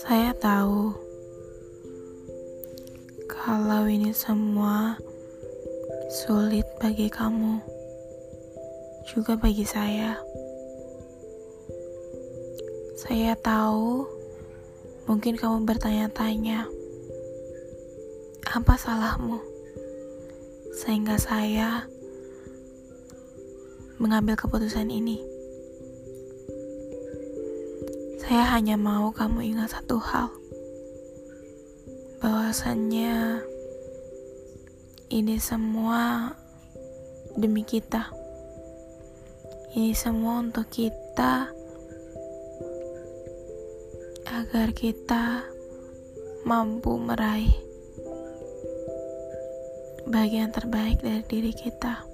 Saya tahu kalau ini semua sulit bagi kamu, juga bagi saya. Saya tahu mungkin kamu bertanya-tanya, apa salahmu? Sehingga saya mengambil keputusan ini. Saya hanya mau kamu ingat satu hal. Bahwasannya ini semua demi kita. Ini semua untuk kita agar kita mampu meraih bagian terbaik dari diri kita.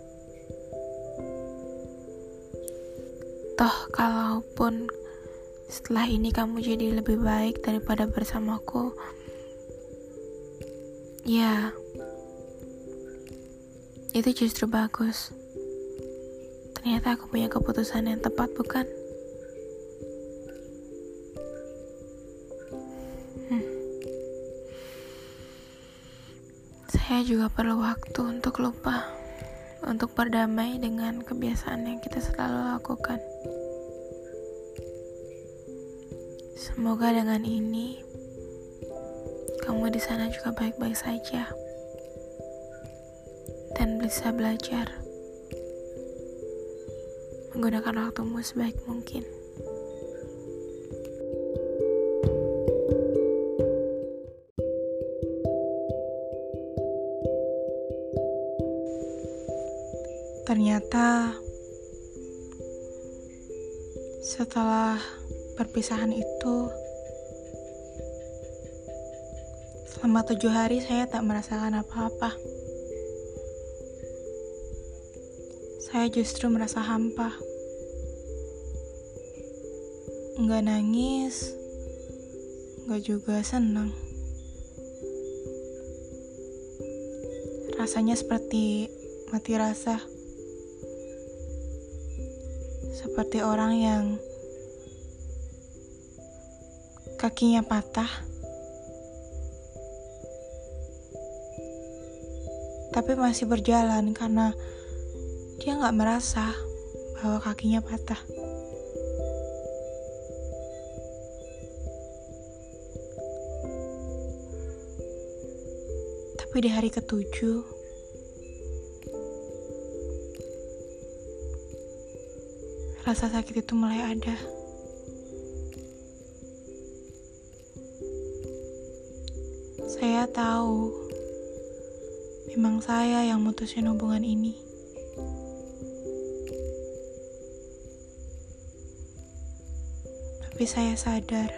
Toh, kalaupun setelah ini kamu jadi lebih baik daripada bersamaku ya itu justru bagus ternyata aku punya keputusan yang tepat bukan hmm. saya juga perlu waktu untuk lupa untuk berdamai dengan kebiasaan yang kita selalu lakukan. Semoga dengan ini kamu di sana juga baik-baik saja dan bisa belajar menggunakan waktumu sebaik mungkin. Ternyata setelah perpisahan itu selama tujuh hari saya tak merasakan apa-apa. Saya justru merasa hampa. Enggak nangis, enggak juga senang. Rasanya seperti mati rasa. Seperti orang yang kakinya patah, tapi masih berjalan karena dia nggak merasa bahwa kakinya patah. Tapi di hari ketujuh, rasa sakit itu mulai ada. Saya tahu, memang saya yang mutusin hubungan ini. Tapi saya sadar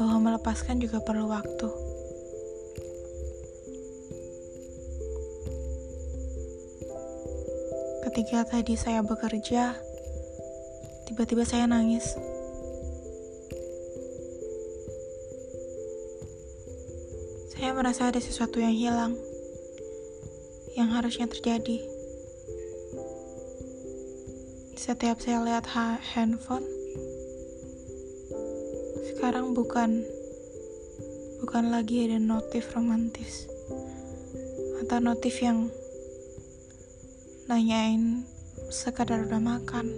bahwa melepaskan juga perlu waktu. Ketika tadi saya bekerja, tiba-tiba saya nangis. Merasa ada sesuatu yang hilang, yang harusnya terjadi. Setiap saya lihat ha handphone, sekarang bukan bukan lagi ada notif romantis atau notif yang nanyain sekadar udah makan.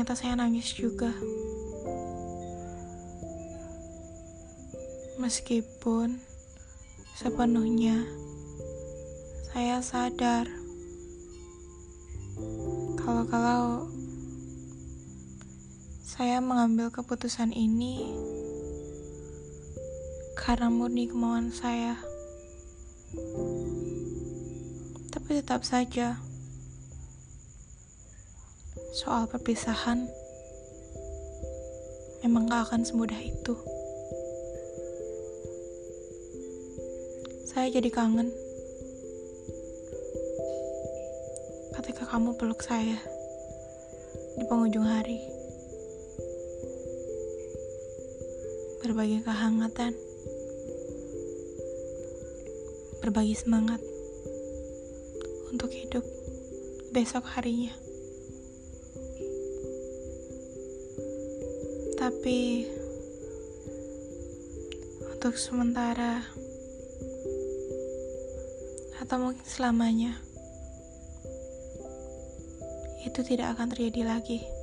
Ternyata saya nangis juga. Meskipun sepenuhnya saya sadar kalau-kalau saya mengambil keputusan ini karena murni kemauan saya. Tapi tetap saja soal perpisahan memang gak akan semudah itu. Saya jadi kangen ketika kamu peluk saya di penghujung hari. berbagi kehangatan, berbagi semangat untuk hidup besok harinya. Tapi untuk sementara atau mungkin selamanya itu tidak akan terjadi lagi.